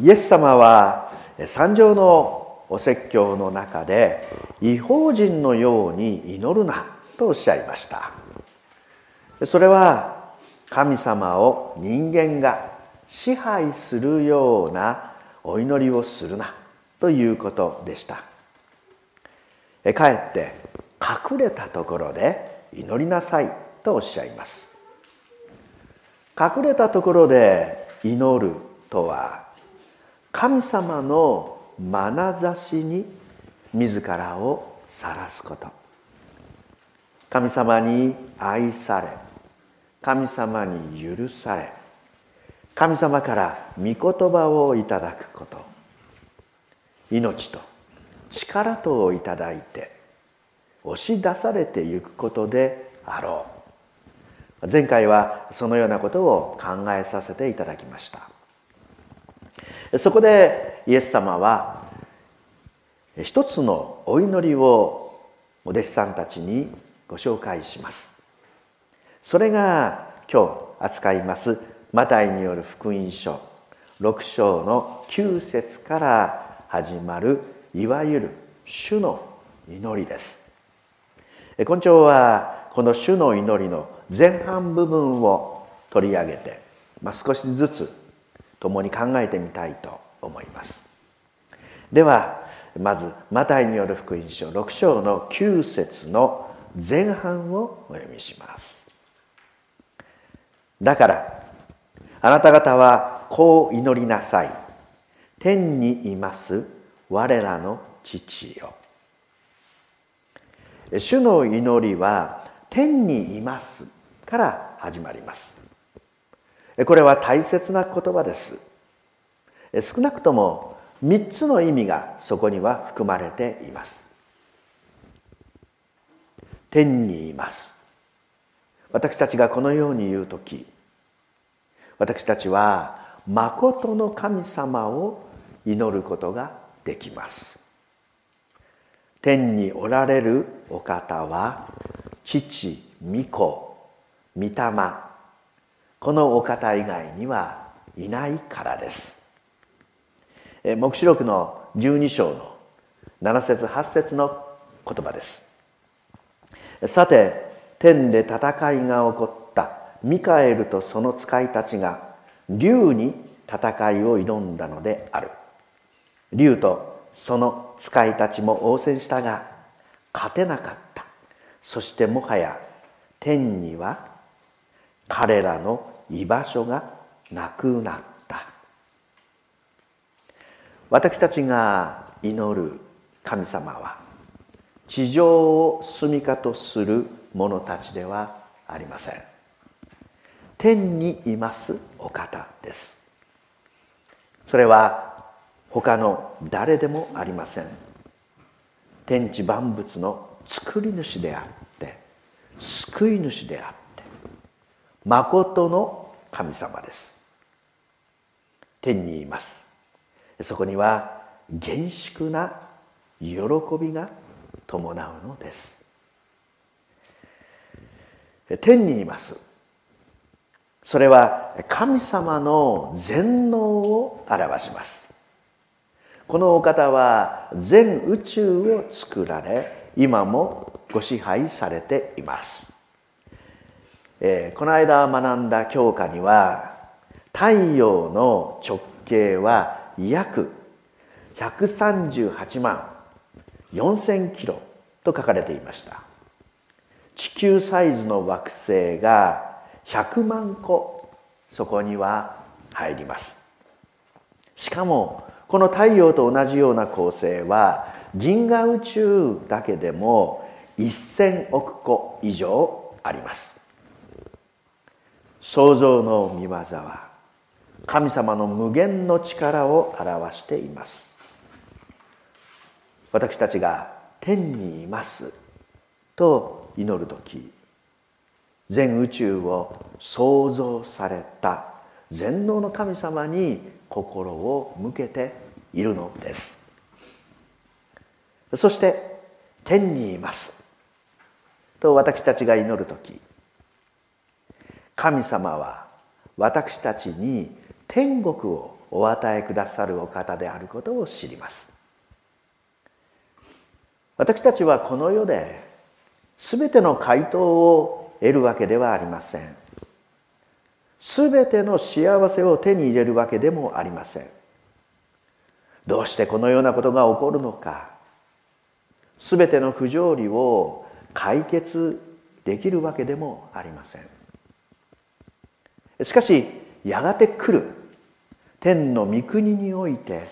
イエス様は三条のお説教の中で違法人のように祈るなとおっしゃいました。それは神様を人間が支配するようなお祈りをするなということでした。かえって隠れたところで祈りなさいとおっしゃいます。隠れたところで祈るとは神様の眼差しに自らを晒すこと。神様に愛され神様に許され神様から御言葉をいただくこと。命と力とをいただいて押し出されていくことであろう。前回はそのようなことを考えさせていただきました。そこでイエス様は一つのお祈りをお弟子さんたちにご紹介します。それが今日扱いますマタイによる福音書6章の9節から始まるいわゆる主の祈りです。今朝はこの主の祈りの前半部分を取り上げて、まあ、少しずつ共に考えてみたいと思います。ではまずマタイによる福音書6章の9節の前半をお読みします。だからあなた方はこう祈りなさい。天にいます我らの父よ。主の祈りは天にいますから始まります。これは大切な言葉です。少なくとも3つの意味がそこには含まれています。天にいます。私たちがこのように言う時私たちは誠の神様を祈ることができます。天におられるお方は父御子御霊このお方以外にはいないからです。黙示録の12章の7節8節の言葉です。さて天で戦いが起こったミカエルとその使いたちが竜に戦いを挑んだのである。竜とその使いたちも応戦したが勝てなかった。そしてもはや天には彼らの居場所がなくなった。私たちが祈る神様は地上を住みかとする者たちではありません。天にいますお方です。それは他の誰でもありません。天地万物の作り主であって救い主であってまことの神様です。天にいます。そこには厳粛な喜びが伴うのです。天にいます。それは神様の全能を表します。このお方は全宇宙を作られ今もご支配されています。えー、この間学んだ教科には太陽の直径は約138万4,000キロと書かれていました。地球サイズの惑星が100万個そこには入ります。しかもこの太陽と同じような構成は銀河宇宙だけでも1,000億個以上あります。創造の御業は神様の無限の力を表しています。私たちが天にいますと祈る時全宇宙を創造された全能の神様に心を向けているのです。そして天にいますと私たちが祈る時神様は私たちに天国をお与えくださるお方であることを知ります。私たちはこの世で全ての回答を得るわけではありません。全ての幸せを手に入れるわけでもありません。どうしてこのようなことが起こるのか。全ての不条理を解決できるわけでもありません。しかしやがて来る。天の御国において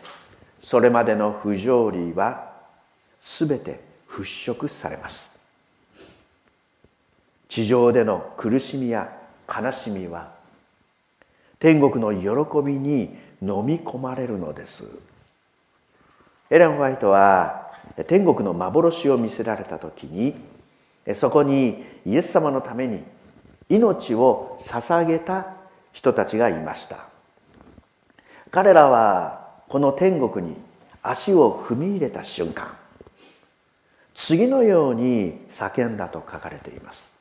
それまでの不条理は全て払拭されます。地上での苦しみや悲しみは天国の喜びに飲み込まれるのです。エレン・ホワイトは天国の幻を見せられた時にそこにイエス様のために命を捧げた人たちがいました。彼らはこの天国に足を踏み入れた瞬間次のように叫んだと書かれています。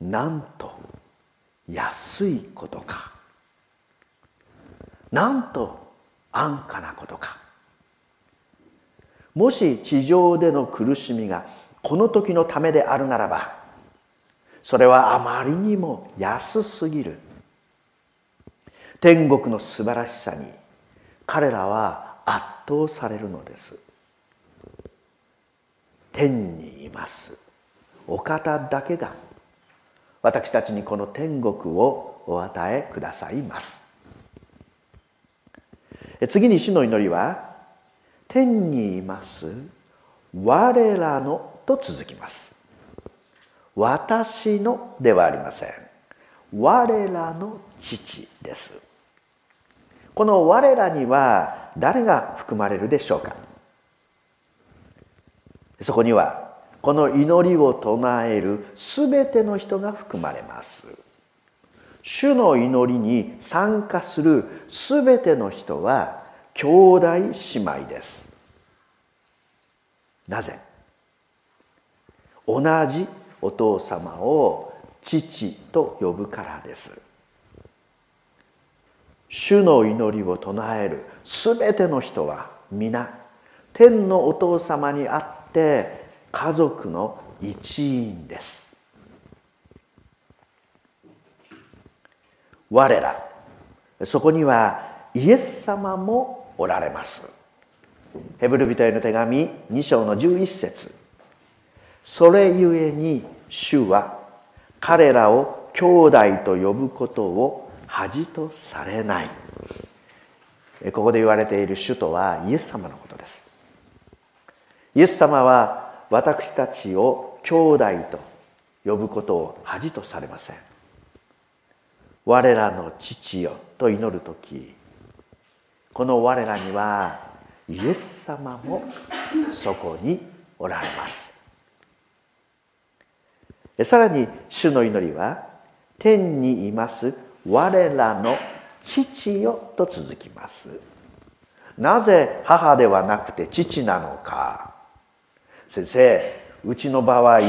なんと安いことか。なんと安価なことか。もし地上での苦しみがこの時のためであるならばそれはあまりにも安すぎる。天国の素晴らしさに彼らは圧倒されるのです。天にいます。お方だけが私たちにこの天国をお与えくださいます。次に主の祈りは天にいます。我らのと続きます。私のではありません。我らの父です。この我らには誰が含まれるでしょうか？そこにはこの祈りを唱える全ての人が含まれます。主の祈りに参加する全ての人は兄弟姉妹です。なぜ？同じお父様を父と呼ぶからです。主の祈りを唱える全ての人は皆天のお父様にあって家族の一員です。我らそこにはイエス様もおられます。ヘブル人への手紙2章の11節。それゆえに主は彼らを兄弟と呼ぶことを恥とされない。ここで言われている主とはイエス様のことです。イエス様は私たちを兄弟と呼ぶことを恥とされません。我らの父よと祈る時この我らにはイエス様もそこにおられます。さらに主の祈りは天にいます我らの父よと続きます。なぜ母ではなくて父なのか。先生うちの場合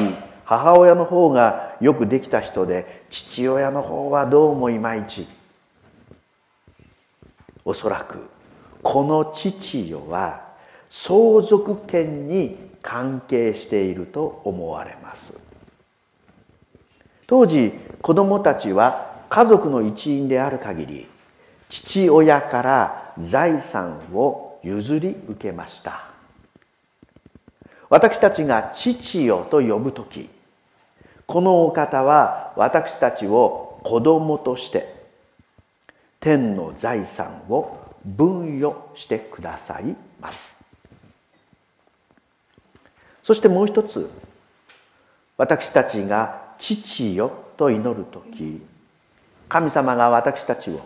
母親の方がよくできた人で父親の方はどうもいまいち？おそらくこの父よは相続権に関係していると思われます。当時子供たちは家族の一員である限り父親から財産を譲り受けました。私たちが父よと呼ぶ時このお方は私たちを子供として天の財産を分与してくださいます。そしてもう一つ私たちが「父よ」と祈る時神様が私たちを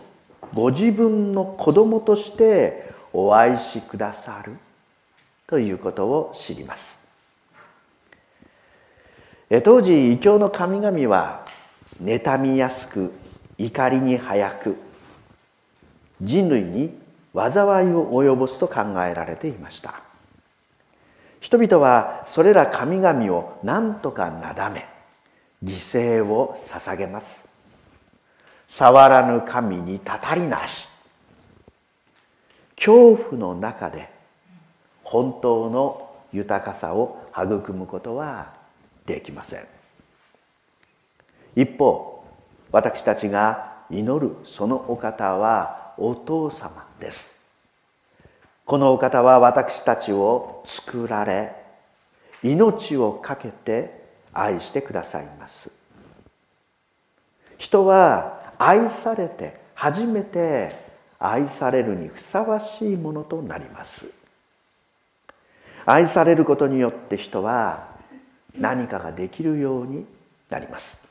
ご自分の子供としてお愛しくださるということを知ります。当時異教の神々は妬みやすく怒りに早く人類に災いを及ぼすと考えられていました。人々はそれら神々を何とかなだめ犠牲を捧げます。触らぬ神にたたりなし。恐怖の中で本当の豊かさを育むことはできません。一方私たちが祈るそのお方はお父様です。このお方は私たちを作られ命を懸けて愛してくださいます。人は愛されて初めて愛されるにふさわしいものとなります。愛されることによって人は何かができるようになります。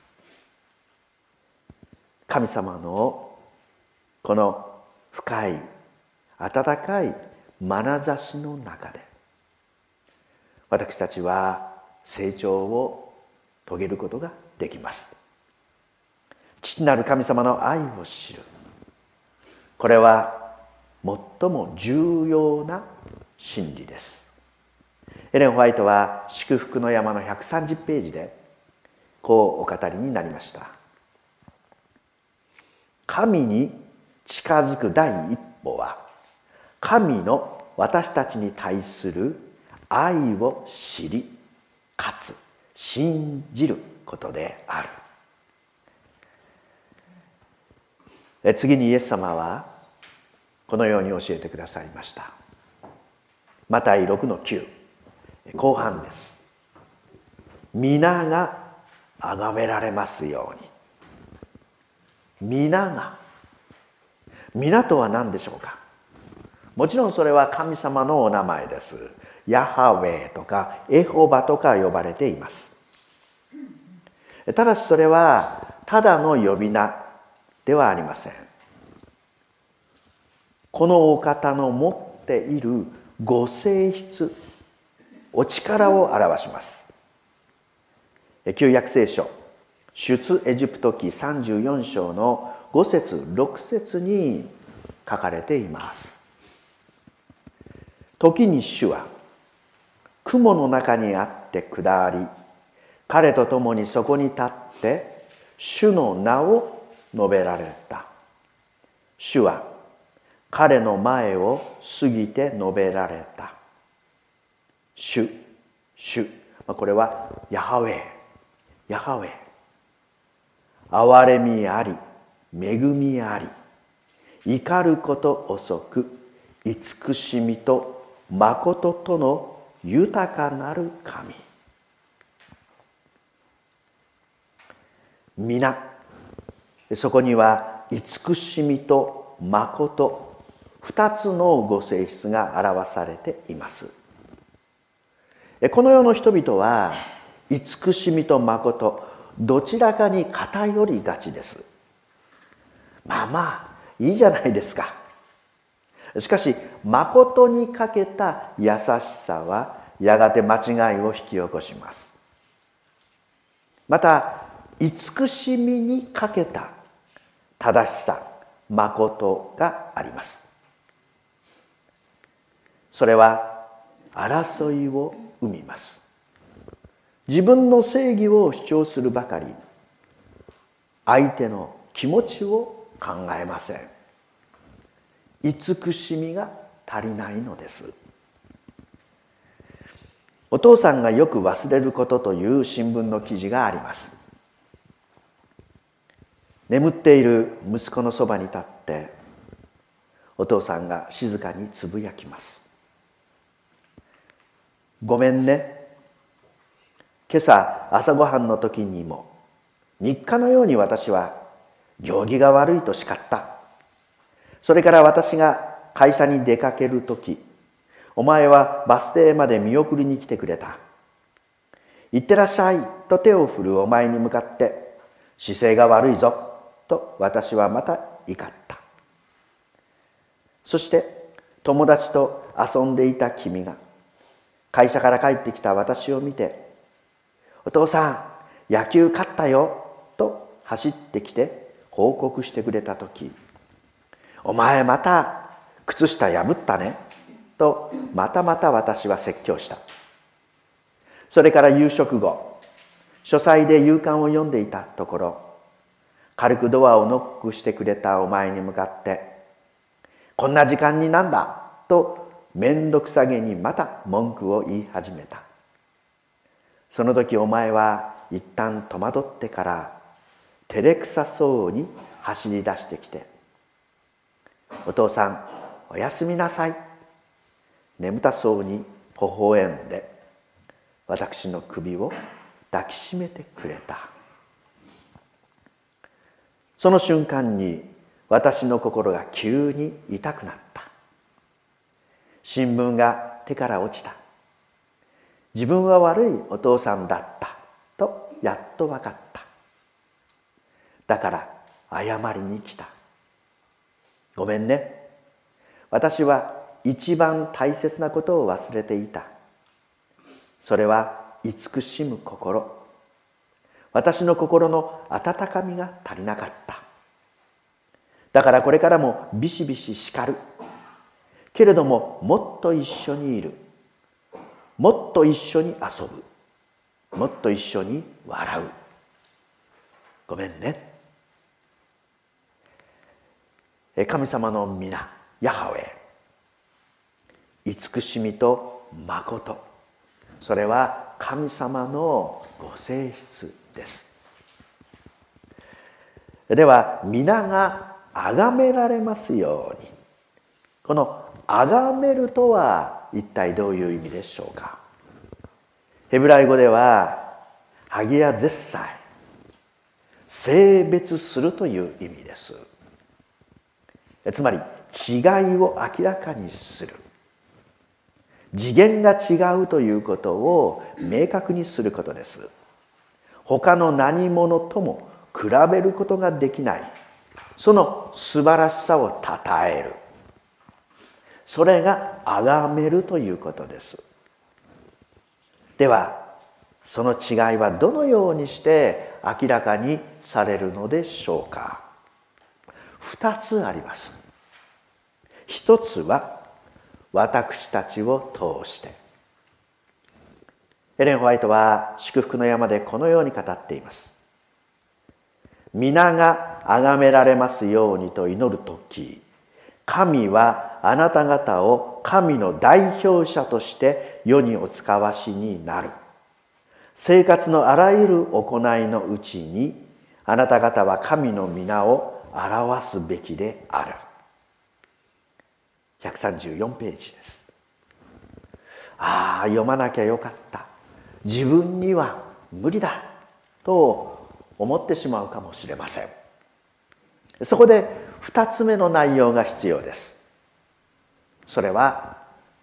神様のこの深い温かい眼差しの中で私たちは成長を遂げることができます。父なる神様の愛を知る。これは最も重要な真理です。エレン・ホワイトは祝福の山の130ページでこうお語りになりました。神に近づく第一歩は神の私たちに対する愛を知りかつ。信じることである。次にイエス様はこのように教えてくださいました。マタイ6の9後半です。皆が崇められますように。皆が。皆とは何でしょうか？もちろんそれは神様のお名前です。ヤハウェとかエホバとか呼ばれています。ただしそれはただの呼び名ではありません。このお方の持っているご性質お力を表します。旧約聖書出エジプト記34章の5節6節に書かれています。時に主は雲の中にあって下り彼と共にそこに立って主の名を述べられた。主は彼の前を過ぎて述べられた。主主。これはヤハウェヤハウェ憐れみあり恵みあり。怒ること遅く慈しみと誠との豊かなる神。皆そこには慈しみと誠二つのご性質が表されています。この世の人々は慈しみと誠どちらかに偏りがちです。まあまあいいじゃないですか。しかし誠にかけた優しさはやがて間違いを引き起こします。また慈しみにかけた正しさ誠があります。それは争いを生みます。自分の正義を主張するばかり相手の気持ちを考えません。慈しみが足りないのです。お父さんがよく忘れることという新聞の記事があります。眠っている息子のそばに立ってお父さんが静かにつぶやきます。ごめんね。今朝朝ごはんの時にも日課のように私は行儀が悪いと叱った。それから私が会社に出かける時お前はバス停まで見送りに来てくれた。行ってらっしゃいと手を振るお前に向かって姿勢が悪いぞと私はまた怒った。そして友達と遊んでいた君が会社から帰ってきた私を見て「お父さん野球勝ったよ」と走ってきて報告してくれた時お前また靴下破ったね」とまたまた私は説教した。それから夕食後書斎で夕刊を読んでいたところ軽くドアをノックしてくれたお前に向かって「こんな時間になんだ？と面倒くさげにまた文句を言い始めた。その時お前は一旦戸惑ってから照れくさそうに走り出してきて「お父さんおやすみなさい」眠たそうに微笑んで私の首を抱きしめてくれた。その瞬間に私の心が急に痛くなった。新聞が手から落ちた。自分は悪いお父さんだった。とやっと分かった。だから謝りに来た。ごめんね。私は一番大切なことを忘れていた。それは慈しむ心。私の心の温かみが足りなかった。だからこれからもビシビシ叱る。けれどももっと一緒にいる。もっと一緒に遊ぶ。もっと一緒に笑う。ごめんね。神様の皆ヤハウェ。慈しみと誠。それは神様のご性質です。では皆が崇められますように。この崇めるとは一体どういう意味でしょうか。ヘブライ語ではハギヤ絶祭性別するという意味です。つまり違いを明らかにする。次元が違うということを明確にすることです。他の何者とも比べることができない。その素晴らしさをたたえる。それが崇めるということです。ではその違いはどのようにして明らかにされるのでしょうか。二つあります。一つは私たちを通して。エレン・ホワイトは祝福の山でこのように語っています。皆が崇められますようにと祈る時神はあなた方を神の代表者として世にお使わしになる。生活のあらゆる行いのうちにあなた方は神の皆を表すべきである。134ページです。ああ読まなきゃよかった。自分には無理だ。と思ってしまうかもしれません。そこで2つ目の内容が必要です。それは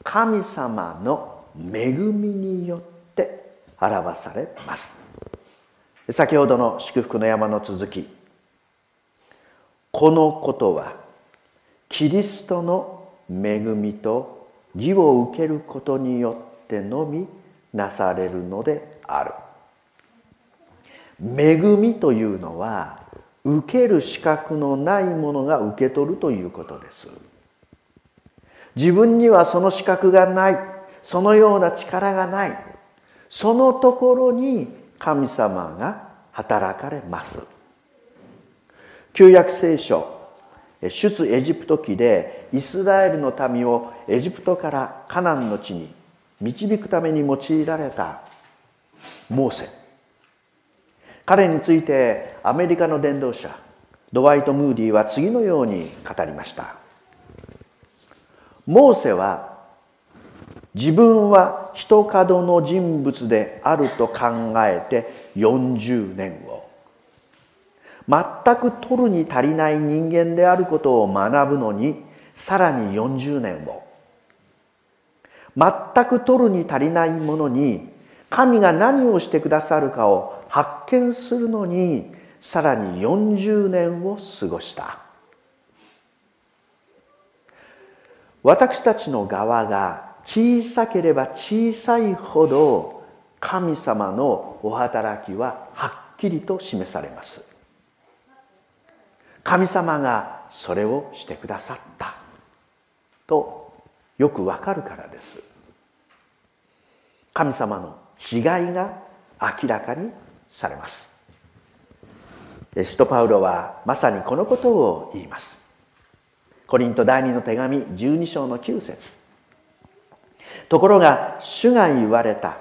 神様の恵みによって表されます。先ほどの祝福の山の続きこのことはキリストの恵みと義を受けることによってのみなされるのである。恵みというのは受ける資格のないものが受け取るということです。自分にはその資格がない。そのような力がない。そのところに神様が働かれます。旧約聖書出エジプト記でイスラエルの民をエジプトからカナンの地に導くために用いられたモーセ。彼についてアメリカの伝道者ドワイト・ムーディは次のように語りました。モーセは自分は一角の人物であると考えて40年を全く取るに足りない人間であることを学ぶのにさらに40年を全く取るに足りないものに神が何をしてくださるかを発見するのにさらに40年を過ごした。私たちの側が小さければ小さいほど神様のお働きははっきりと示されます。神様がそれをしてくださった。とよくわかるからです。神様の違いが明らかにされます。使徒パウロはまさにこのことを言います。コリント第2の手紙12章の9節。ところが主が言われた。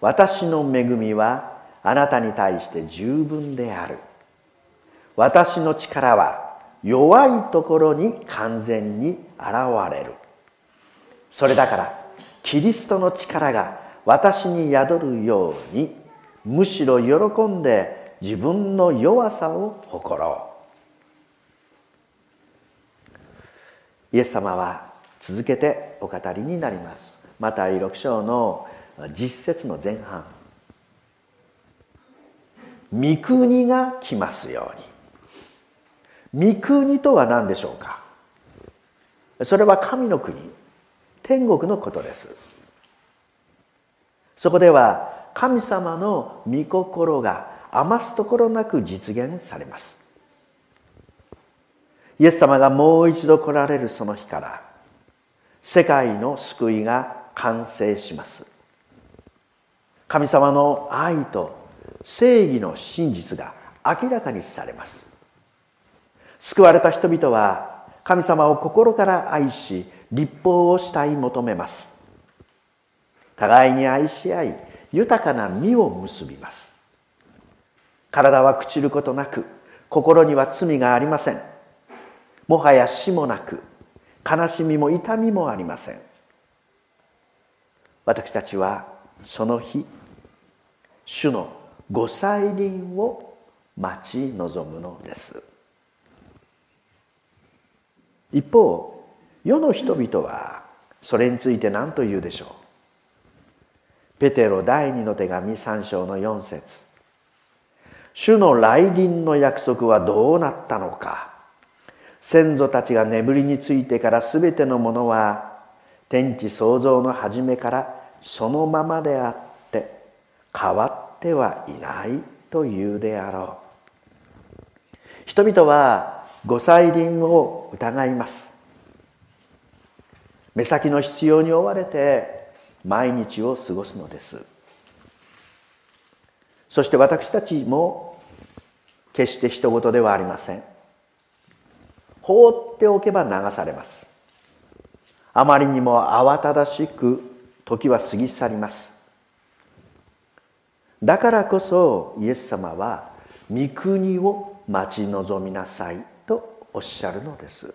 私の恵みはあなたに対して十分である。私の力は弱いところに完全に現れる。それだからキリストの力が私に宿るようにむしろ喜んで自分の弱さを誇ろう。イエス様は続けてお語りになります。また6章の実節の前半。御国が来ますように。御国とは何でしょうか？それは神の国天国のことです。そこでは神様の御心が余すところなく実現されます。イエス様がもう一度来られるその日から世界の救いが完成します。神様の愛と正義の真実が明らかにされます。救われた人々は神様を心から愛し立法をしたい求めます。互いに愛し合い豊かな実を結びます。体は朽ちることなく心には罪がありません。もはや死もなく悲しみも痛みもありません。私たちはその日主のご再臨を待ち望むのです。一方世の人々はそれについて何と言うでしょう？ペテロ第二の手紙3章の4節。主の来臨の約束はどうなったのか？先祖たちが眠りについてから全てのものは天地創造の初めからそのままであって変わってはいないというであろう。人々はご再臨を疑います。目先の必要に追われて毎日を過ごすのです。そして私たちも決して人事ではありません。放っておけば流されます。あまりにも慌ただしく時は過ぎ去ります。だからこそイエス様は御国を待ち望みなさい。おっしゃるのです。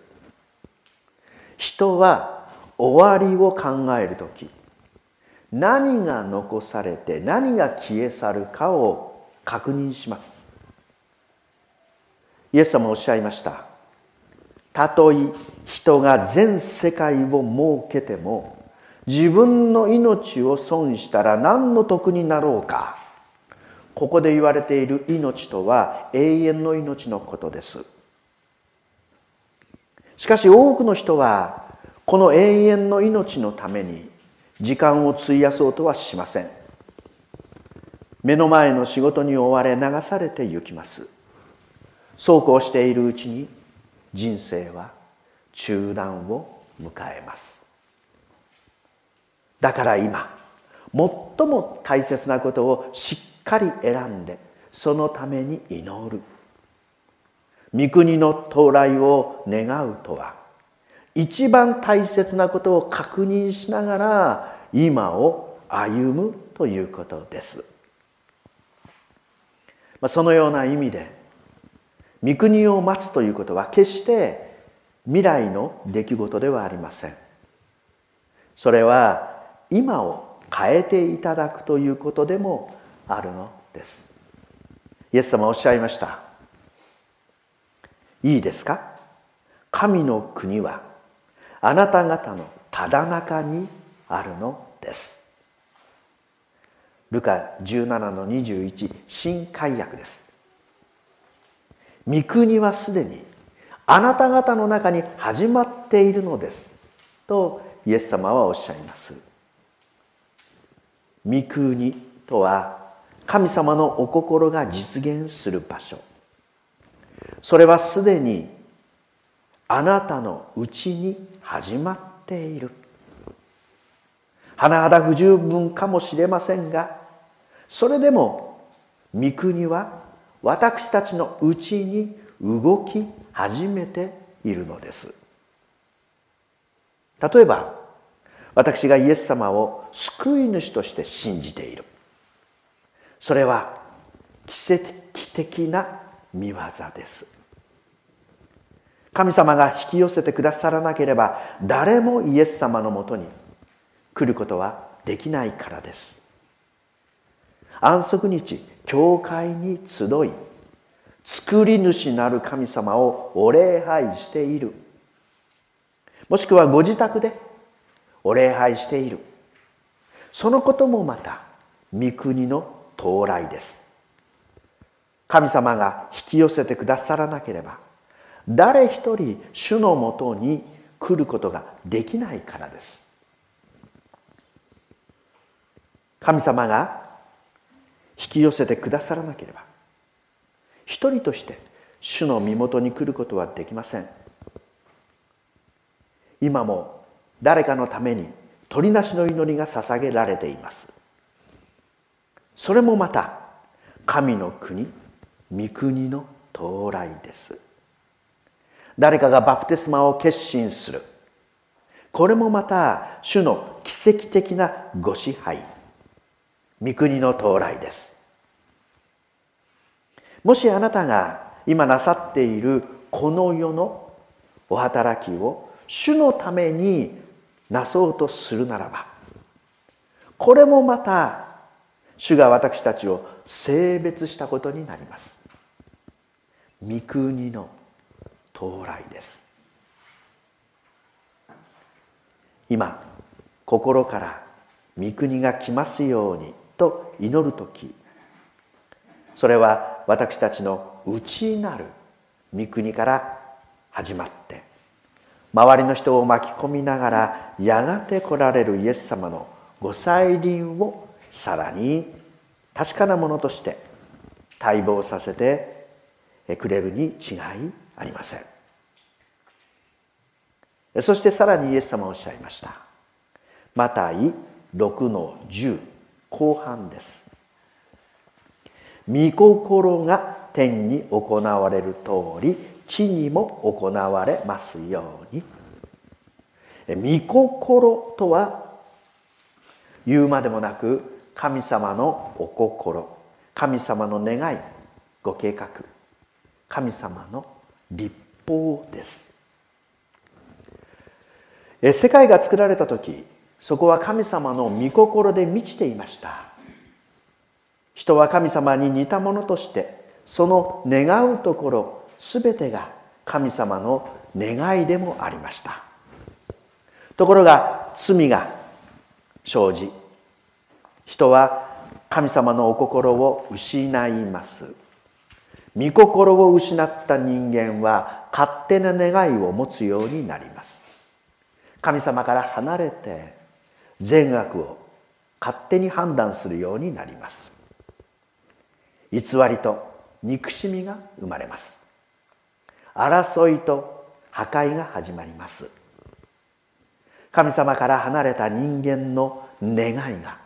人は終わりを考える時何が残されて何が消え去るかを確認します。イエス様おっしゃいました。たとえ人が全世界を設けても自分の命を損したら何の得になろうか。ここで言われている命とは永遠の命のことです。しかし多くの人はこの永遠の命のために時間を費やそうとはしません。目の前の仕事に追われ流されてゆきます。そうこうしているうちに人生は中断を迎えます。だから今最も大切なことをしっかり選んでそのために祈る。御国の到来を願うとは一番大切なことを確認しながら今を歩むということです。そのような意味で御国を待つということは決して未来の出来事ではありません。それは今を変えていただくということでもあるのです。イエス様おっしゃいました。いいですか？神の国はあなた方のただ中にあるのです。ルカ17の21新海訳です。御国はすでにあなた方の中に始まっているのです。とイエス様はおっしゃいます。御国とは神様のお心が実現する場所。それはすでにあなたのうちに始まっている。甚だ不十分かもしれませんがそれでも御国は私たちのうちに動き始めているのです。例えば私がイエス様を救い主として信じている。それは奇跡的な見業です。神様が引き寄せてくださらなければ誰もイエス様のもとに来ることはできないからです。安息日教会に集い作り主なる神様をお礼拝している。もしくはご自宅でお礼拝している。そのこともまた御国の到来です。神様が引き寄せてくださらなければ誰一人主のもとに来ることができないからです。神様が引き寄せてくださらなければ一人として主の身元に来ることはできません。今も誰かのために鳥なしの祈りが捧げられています。それもまた神の国御国の到来です。誰かがバプテスマを決心する。これもまた主の奇跡的なご支配。御国の到来です。もしあなたが今なさっているこの世のお働きを主のためになそうとするならばこれもまた主が私たちを性別したことになります。御国の到来です。今心から御国が来ますようにと祈る時それは私たちの内なる御国から始まって周りの人を巻き込みながらやがて来られるイエス様のご再臨をさらに確かなものとして待望させてくれるに違いありません。そしてさらにイエス様おっしゃいました。マタイ6の10後半です。御心が天に行われる通り地にも行われますように。御心とは言うまでもなく神様のお心神様の願いご計画。神様の立法です。世界が作られた時そこは神様の御心で満ちていました。人は神様に似たものとしてその願うところ全てが神様の願いでもありました。ところが罪が生じ人は神様のお心を失います。御心を失った人間は勝手な願いを持つようになります。神様から離れて善悪を勝手に判断するようになります。偽りと憎しみが生まれます。争いと破壊が始まります。神様から離れた人間の願いが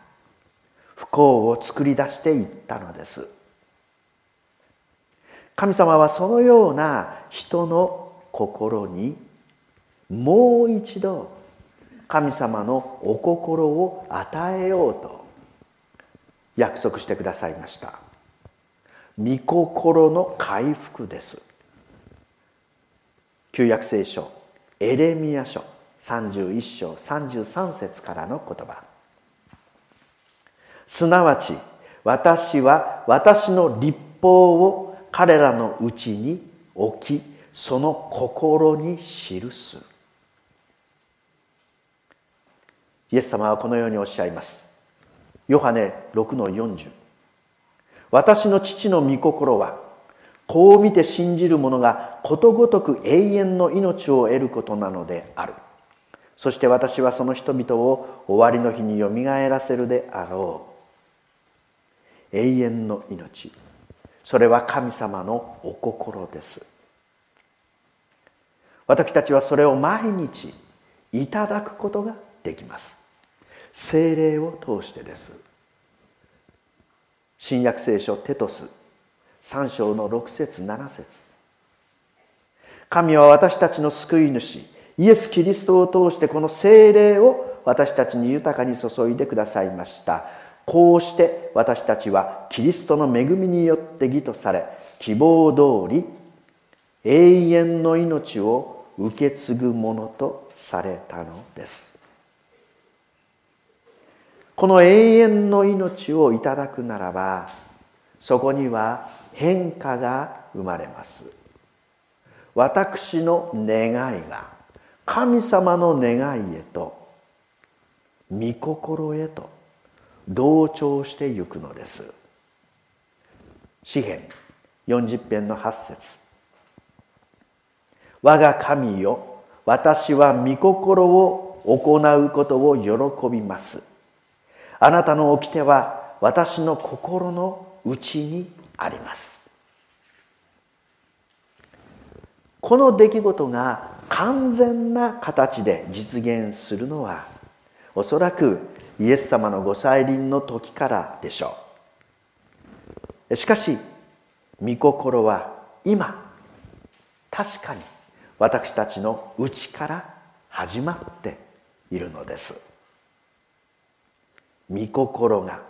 不幸を作り出していったのです。神様はそのような人の心にもう一度神様のお心を与えようと約束してくださいました。御心の回復です。旧約聖書エレミア書31章33節からの言葉。すなわち私は私の立法を彼らのうちに置きその心に記す。イエス様はこのようにおっしゃいます。ヨハネ6の40私の父の御心はこう見て信じる者がことごとく永遠の命を得ることなのである。そして私はその人々を終わりの日によみがえらせるであろう。永遠の命。それは神様のお心です。私たちはそれを毎日いただくことができます。精霊を通してです。新約聖書テトス3章の6節7節。神は私たちの救い主イエス・キリストを通してこの聖霊を私たちに豊かに注いでくださいました。こうして私たちはキリストの恵みによって義とされ希望通り永遠の命を受け継ぐものとされたのです。この永遠の命をいただくならばそこには変化が生まれます。私の願いが神様の願いへと御心へと同調してゆくのです。詩編40編の8節。我が神よ私は御心を行うことを喜びます。あなたの掟は私の心の内にあります。この出来事が完全な形で実現するのはおそらくイエス様のご再臨の時からでしょう。しかし御心は今確かに私たちの内から始まっているのです。御心が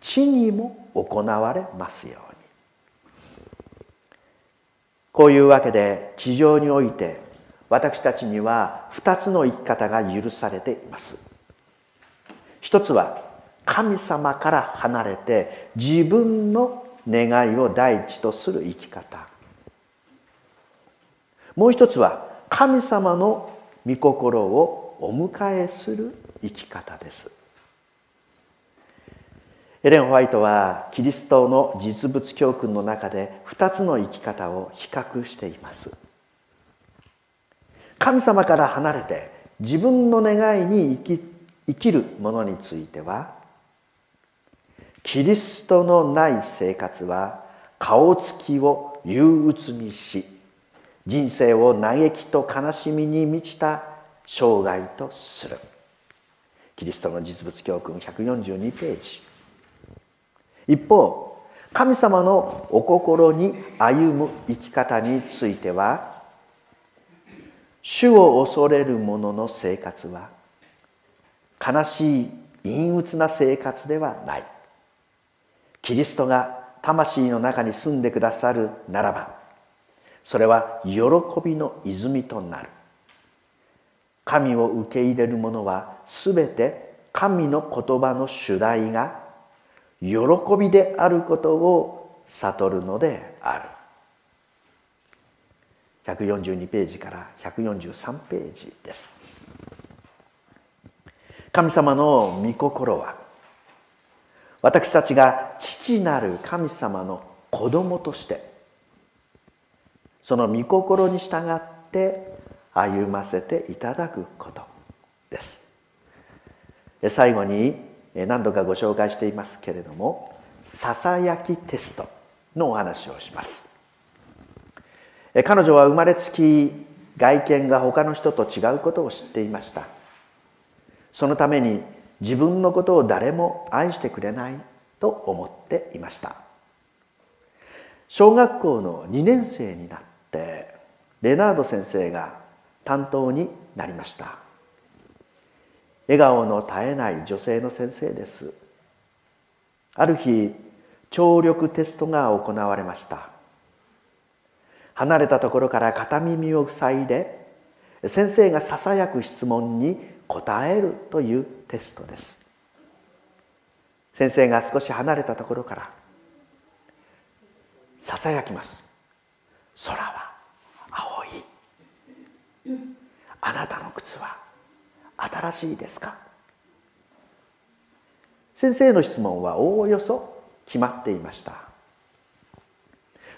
地にも行われますように。こういうわけで地上において私たちには二つの生き方が許されています。一つは神様から離れて自分の願いを第一とする生き方。もう一つは神様の御心をお迎えする生き方です。エレン・ホワイトはキリストの実物教訓の中で2つの生き方を比較しています。神様から離れて自分の願いに生き生きるものについてはキリストのない生活は顔つきを憂鬱にし人生を嘆きと悲しみに満ちた生涯とする。キリストの実物教訓142ページ。一方神様のお心に歩む生き方については主を恐れる者の生活は悲しい陰鬱な生活ではない。キリストが魂の中に住んでくださるならばそれは喜びの泉となる。神を受け入れる者は全て神の言葉の主題が喜びであることを悟るのである。142ページから143ページです。神様の御心は私たちが父なる神様の子供としてその御心に従って歩ませていただくことです。最後に何度かご紹介していますけれどもささやきテストのお話をします。彼女は生まれつき外見が他の人と違うことを知っていました。そのために自分のことを誰も愛してくれないと思っていました。小学校の2年生になってレナード先生が担当になりました。笑顔の絶えない女性の先生です。ある日聴力テストが行われました。離れたところから片耳を塞いで先生がささやく質問に答えるというテストです。先生が少し離れたところからささやきます。空は青い。あなたの靴は新しいですか？先生の質問はおおよそ決まっていました。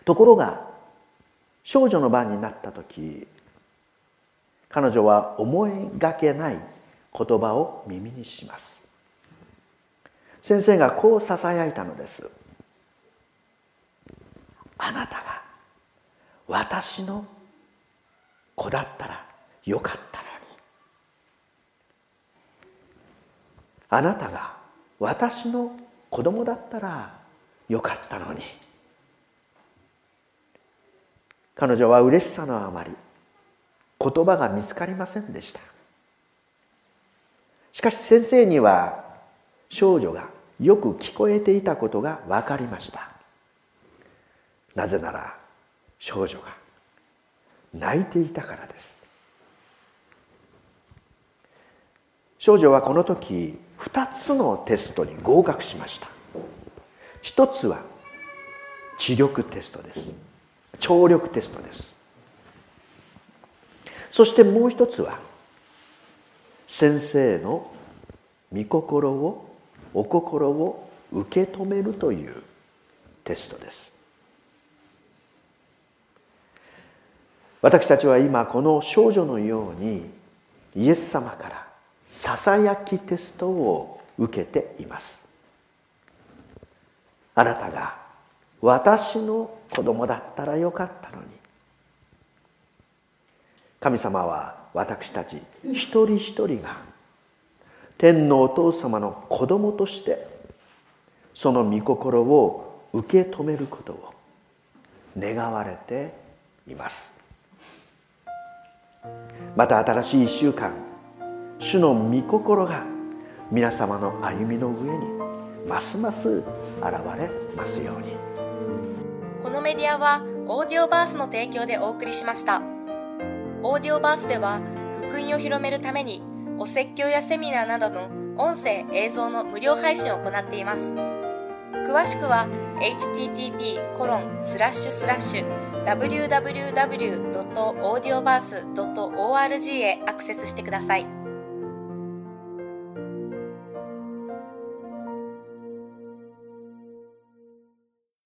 ところが少女の番になった時彼女は思いがけない言葉を耳にします。先生がこうささやいたのです。あなたが私の子だったらよかったのに。あなたが私の子供だったらよかったのに。彼女は嬉しさのあまり言葉が見つかりませんでした。しかし先生には少女がよく聞こえていたことが分かりました。なぜなら少女が泣いていたからです。少女はこの時2つのテストに合格しました。一つは知力テストです。聴力テストです。そしてもう一つは先生の御心をお心を受け止めるというテストです。私たちは今この少女のようにイエス様からささやきテストを受けています。あなたが私の子供だったらよかったのに。神様は私たち一人一人が天のお父様の子供としてその御心を受け止めることを願われています。また新しい1週間主の御心が皆様の歩みの上にますます現れますように。このメディアはオーディオバースの提供でお送りしました。オーディオバースでは福音を広めるためにお説教やセミナーなどの音声映像の無料配信を行っています詳しくは http コロンスラッシュスラッシュ www.audioverse.org へアクセスしてください。